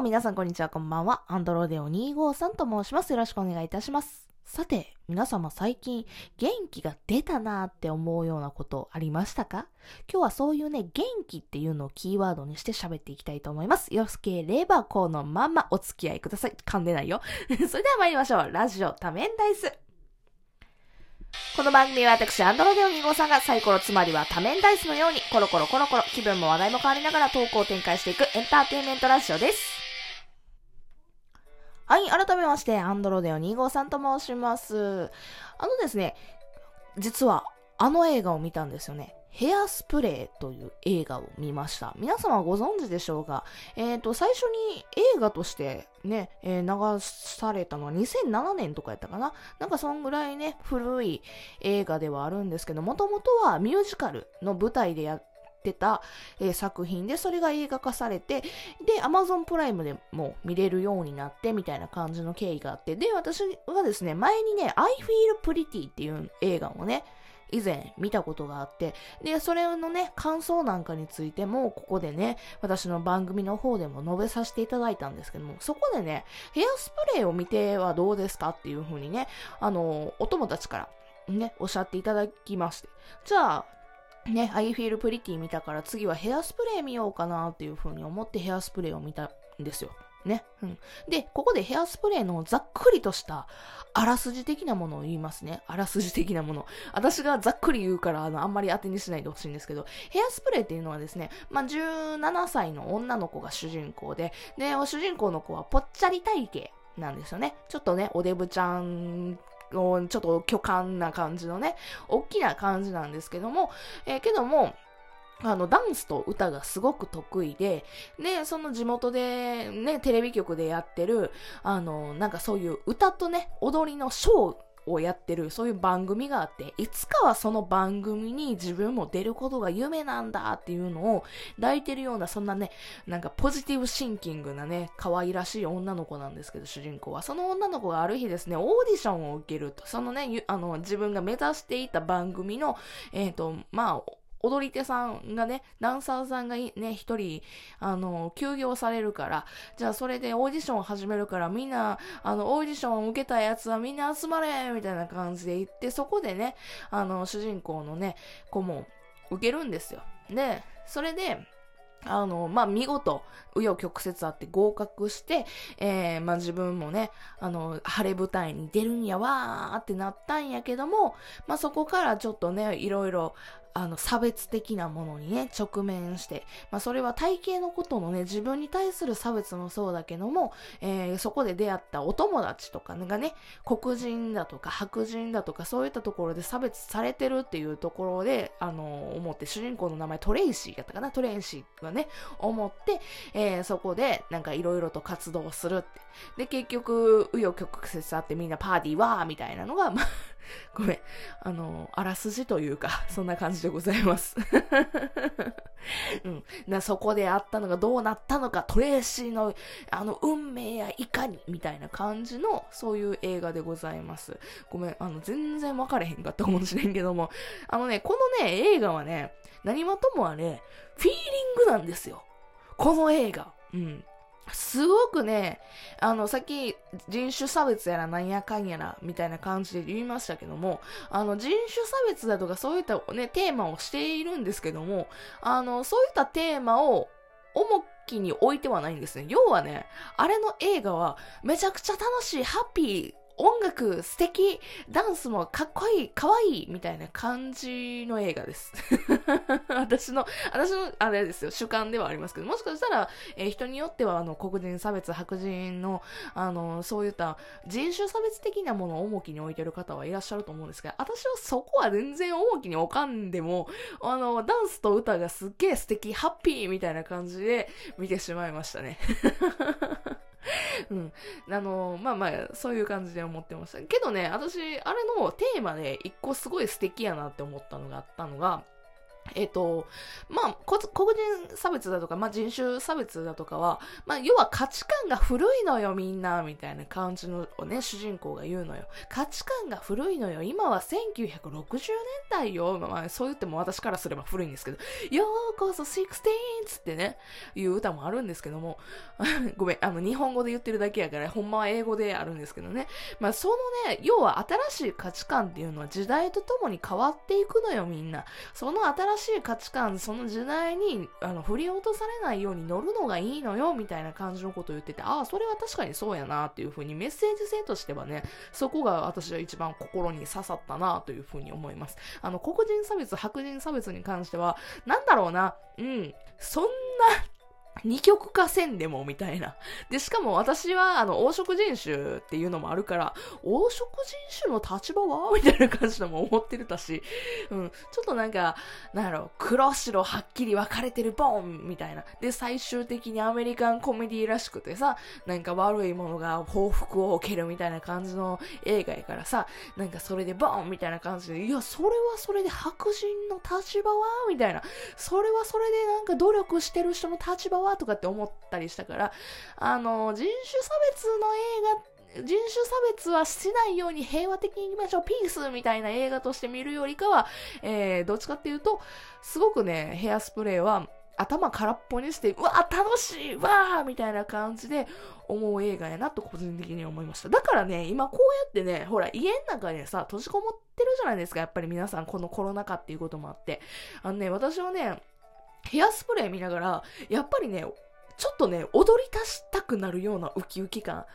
も皆さんこんにちは、こんばんは。アンドロデオ253と申します。よろしくお願いいたします。さて、皆様最近元気が出たなーって思うようなことありましたか？今日はそういうね、元気っていうのをキーワードにして喋っていきたいと思います。よろしければこのままお付き合いください。噛んでないよ。それでは参りましょう。ラジオ多面ダイス。この番組は私、アンドロデオ2号さんがサイコロつまりは多面ダイスのようにコロコロコロコロ気分も話題も変わりながらトークを展開していくエンターテインメントラジオです。はい、改めまして、アンドロデオ2号さんと申します。あのですね、実はあの映画を見たんですよね。ヘアスプレーという映画を見ました。皆様ご存知でしょうが、えっ、と、最初に映画としてね、えー流されたのは2007年とかやったかななんかそんぐらいね、古い映画ではあるんですけど、もともとはミュージカルの舞台でやった、え作品で、それが映画化されて、で、Amazon プライムでも見れるようになって、みたいな感じの経緯があって、で、私はですね、前にね、I Feel Pretty っていう映画をね、以前見たことがあって、で、それのね、感想なんかについても、ここでね、私の番組の方でも述べさせていただいたんですけども、そこでね、ヘアスプレーを見てはどうですかっていう風にね、あの、お友達からね、おっしゃっていただきまして、じゃあ、ね、I feel pretty 見たから次はヘアスプレー見ようかなっていう風に思ってヘアスプレーを見たんですよ。ね。うん。で、ここでヘアスプレーのざっくりとしたあらすじ的なものを言いますね。あらすじ的なもの。私がざっくり言うから、あの、あんまり当てにしないでほしいんですけど、ヘアスプレーっていうのはですね、まあ、17歳の女の子が主人公で、で、主人公の子はぽっちゃり体型なんですよね。ちょっとね、おデブちゃん、ちょっと巨漢な感じのね、大きな感じなんですけども、えーけども、あの、ダンスと歌がすごく得意で、で、その地元で、ね、テレビ局でやってる、あの、なんかそういう歌とね、踊りのショーをやってる、そういう番組があって、いつかはその番組に自分も出ることが夢なんだっていうのを抱いてるような、そんなね、なんかポジティブシンキングなね、可愛らしい女の子なんですけど、主人公は。その女の子がある日ですね、オーディションを受けると。そのね、あの、自分が目指していた番組の、えっ、と、まあ、踊り手さんがね、ダンサーさんがね、一人、あの、休業されるから、じゃあそれでオーディションを始めるから、みんな、あの、オーディションを受けたやつはみんな集まれみたいな感じで言って、そこでね、あの、主人公のね、子も受けるんですよ。で、それで、あの、まあ、見事、紆余曲折あって合格して、えー、まあ、自分もね、あの、晴れ舞台に出るんやわーってなったんやけども、まあ、そこからちょっとね、いろいろ、あの、差別的なものにね、直面して、まあ、それは体型のことのね、自分に対する差別もそうだけども、えー、そこで出会ったお友達とかがね、黒人だとか白人だとか、そういったところで差別されてるっていうところで、あの、思って、主人公の名前トレイシーやったかな、トレイシーがね、思って、えー、そこで、なんかいろいろと活動するって。で、結局、紆余曲折あってみんなパーティーわーみたいなのが、まあ、ごめん、あの、あらすじというか、そんな感じでございます。うん。な、そこであったのがどうなったのか、トレーシーの、あの、運命やいかに、みたいな感じの、そういう映画でございます。ごめん、あの、全然分かれへんかったかもしれんけども、あのね、このね、映画はね、何はともあれ、フィーリングなんですよ。この映画。うん。すごくね、あの、さっき人種差別やらなんやかんやらみたいな感じで言いましたけども、あの、人種差別だとかそういったね、テーマをしているんですけども、あの、そういったテーマを重きに置いてはないんですね。要はね、あれの映画はめちゃくちゃ楽しい、ハッピー、音楽素敵、ダンスもかっこいい、かわいい、みたいな感じの映画です。私の、私の、あれですよ、主観ではありますけど、もしかしたら、えー人によっては、あの、黒人差別、白人の、あの、そういった人種差別的なものを重きに置いてる方はいらっしゃると思うんですが、私はそこは全然重きに置かんでも、あの、ダンスと歌がすっげえ素敵、ハッピーみたいな感じで見てしまいましたね。うん。あの、まあまあ、そういう感じで思ってました。けどね、私、あれのテーマで一個すごい素敵やなって思ったのがあったのが、えっ、と、まあ、こ黒人差別だとか、まあ、人種差別だとかは、まあ、要は価値観が古いのよ、みんな、みたいな感じのをね、主人公が言うのよ。価値観が古いのよ。今は1960年代よ。まあ、そう言っても私からすれば古いんですけど、ようこそ16つってね、いう歌もあるんですけども、ごめん、あの、日本語で言ってるだけやから、ほんまは英語であるんですけどね。まあ、そのね、要は新しい価値観っていうのは時代とともに変わっていくのよ、みんな。その新しい価値観、その時代に、あの、振り落とされないように乗るのがいいのよ、みたいな感じのことを言ってて、ああ、それは確かにそうやな、っていうふうにメッセージ性としてはね、そこが私は一番心に刺さったな、というふうに思います。あの、黒人差別、白人差別に関しては、なんだろうな、うん、そんな、二極化せんでもみたいな。で、しかも私は、あの、黄色人種っていうのもあるから、黄色人種の立場は？みたいな感じのも思ってるたし、うん、ちょっとなんか、なんやろ、黒白はっきり分かれてるボンみたいな。で、最終的にアメリカンコメディらしくてさ、なんか悪いものが報復を受けるみたいな感じの映画やからさ、なんかそれでボンみたいな感じで、いや、それはそれで白人の立場は？みたいな。それはそれでなんか努力してる人の立場は？はとかって思ったりしたから、あの、人種差別の映画人種差別はしないように平和的にいきましょう、ピースみたいな映画として見るよりかは、えー、どっちかっていうと、すごくね、ヘアスプレーは頭空っぽにして、うわ楽しいわーみたいな感じで思う映画やなと個人的に思いました。だからね、今こうやってね、ほら家の中でさ、閉じこもってるじゃないですか、やっぱり皆さん、このコロナ禍っていうこともあって。あのね、私はね、ヘアスプレー見ながら、やっぱりね、ちょっとね、踊り出したくなるようなウキウキ感、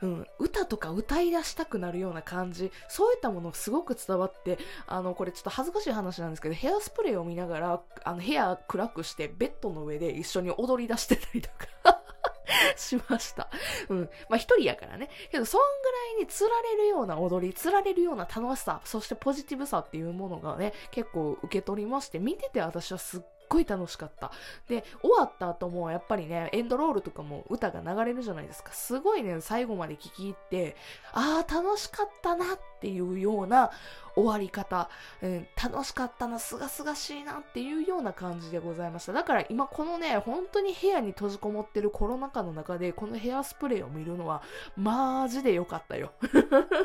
うん、歌とか歌い出したくなるような感じ、そういったものすごく伝わって、あの、これちょっと恥ずかしい話なんですけど、ヘアスプレーを見ながら、あの、部屋暗くして、ベッドの上で一緒に踊り出してたりとか しました。うん。まあ一人やからね。けど、そんぐらいに釣られるような踊り、釣られるような楽しさ、そしてポジティブさっていうものがね、結構受け取りまして、見てて私はすっごい楽しかった。で、終わった後もやっぱりね、エンドロールとかも歌が流れるじゃないですか。すごいね、最後まで聴き入って、ああ、楽しかったなってていうような終わり方、うん、楽しかったな、すがすがしいなっていうような感じでございました。だから今このね、本当に部屋に閉じこもってるコロナ禍の中で、このヘアスプレーを見るのは、マジでよかったよ。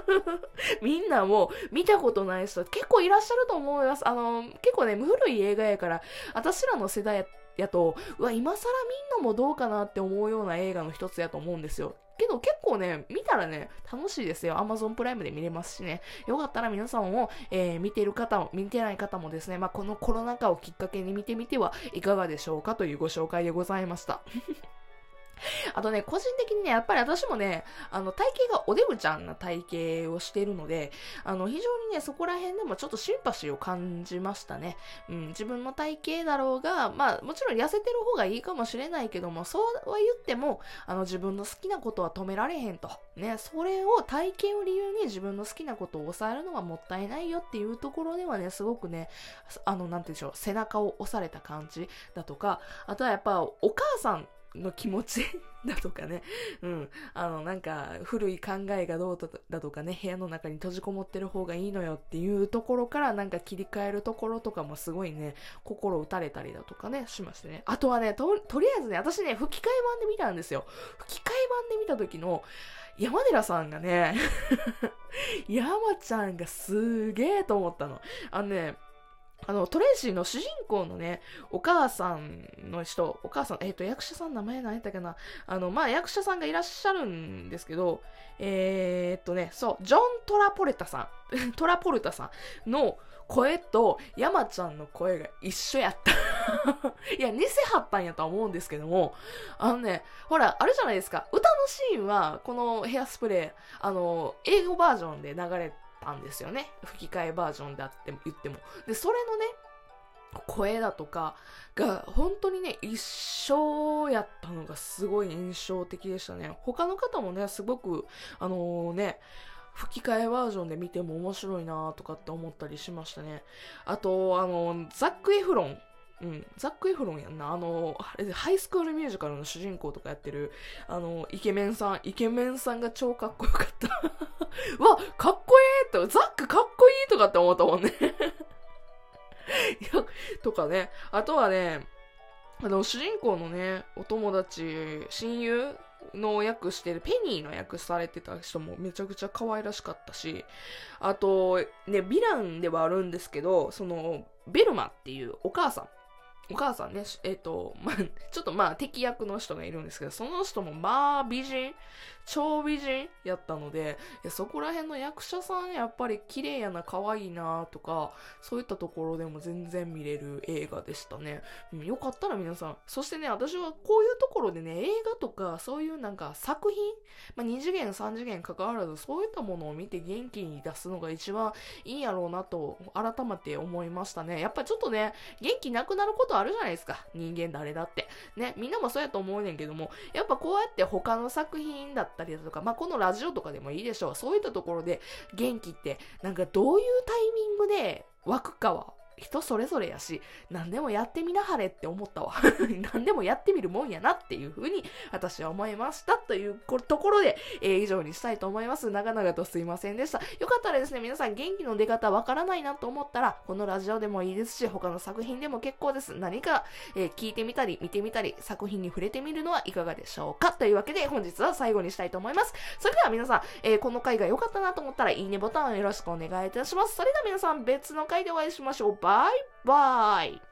みんなも見たことない人結構いらっしゃると思います。あの、結構ね、古い映画やから、私らの世代やと、うわ、今更見んのもどうかなって思うような映画の一つやと思うんですよ。けど結構ね、見たらね、楽しいですよ。Amazon プライムで見れますしね。よかったら皆さんを、えー、見てる方も、見てない方もですね、まあ、このコロナ禍をきっかけに見てみてはいかがでしょうかというご紹介でございました。あとね、個人的にね、やっぱり私もね、あの、体型がおデブちゃんな体型をしているので、あの、非常にね、そこら辺でもちょっとシンパシーを感じましたね。うん、自分の体型だろうが、まあ、もちろん痩せてる方がいいかもしれないけども、そうは言っても、あの、自分の好きなことは止められへんと。ね、それを体型を理由に自分の好きなことを抑えるのはもったいないよっていうところではね、すごくね、あの、なんて言うんでしょう、背中を押された感じだとか、あとはやっぱ、お母さんの気持ち だとかね、うん、あの、なんか、古い考えがどうだとかね、部屋の中に閉じこもってる方がいいのよっていうところから、なんか切り替えるところとかもすごいね、心打たれたりだとかね、しましてね。あとはね、と、とりあえずね、私ね、吹き替え版で見たんですよ。吹き替え版で見た時の、山寺さんがね 山ちゃんがすげえと思ったの。あのね、あの、トレイシーの主人公のね、お母さんの人、お母さん、えっ、ー、と、役者さん名前何やったかな。あの、まあ、役者さんがいらっしゃるんですけど、えー、っとね、そう、ジョン・トラポレタさん、トラポルタさんの声と山ちゃんの声が一緒やった。いや、偽はったんやとは思うんですけども、あのね、ほら、あれじゃないですか、歌のシーンは、このヘアスプレー、あの、英語バージョンで流れてたんですよね。吹き替えバージョンであっても言っても。で、それのね、声だとかが本当にね、一生やったのがすごい印象的でしたね。他の方もね、すごく、あのー、ね、吹き替えバージョンで見ても面白いなとかって思ったりしましたね。あと、あの、ザック・エフロンうん、ザック・エフロンやんな。あの、あれハイスクールミュージカルの主人公とかやってる、あの、イケメンさん、イケメンさんが超かっこよかった。わ、かっこいいと、ザックかっこいいとかって思ったもんねいや とかね。あとはね、あの、主人公のね、お友達、親友の役してる、ペニーの役されてた人もめちゃくちゃ可愛らしかったし、あと、ね、ヴィランではあるんですけど、その、ベルマっていうお母さん。お母さんね、えっ、ー、と、まあ、ちょっとまあ敵役の人がいるんですけど、その人もまあ美人、超美人やったので、いやそこら辺の役者さんやっぱり綺麗やな、可愛いなとか、そういったところでも全然見れる映画でしたね。うん、よかったら皆さん。そしてね、私はこういうところでね、映画とかそういうなんか作品、まあ、2次元、3次元関わらず、そういったものを見て元気に出すのが一番いいんやろうなと改めて思いましたね。やっぱちょっとね、元気なくなることあるじゃないですか。人間誰だって。ね、みんなもそうやと思うねんけども、やっぱこうやって他の作品だったたりだとか、まあ、このラジオとかでもいいでしょう。そういったところで元気って、なんかどういうタイミングで湧くかは人それぞれやし、何でもやってみなはれって思ったわ。何でもやってみるもんやなっていうふうに私は思いました。というところで、えー、以上にしたいと思います。長々とすいませんでした。よかったらですね、皆さん元気の出方わからないなと思ったら、このラジオでもいいですし、他の作品でも結構です。何か、えー、聞いてみたり、見てみたり、作品に触れてみるのはいかがでしょうかというわけで、本日は最後にしたいと思います。それでは皆さん、えー、この回が良かったなと思ったら、いいねボタンをよろしくお願いいたします。それでは皆さん、別の回でお会いしましょう。バイバイ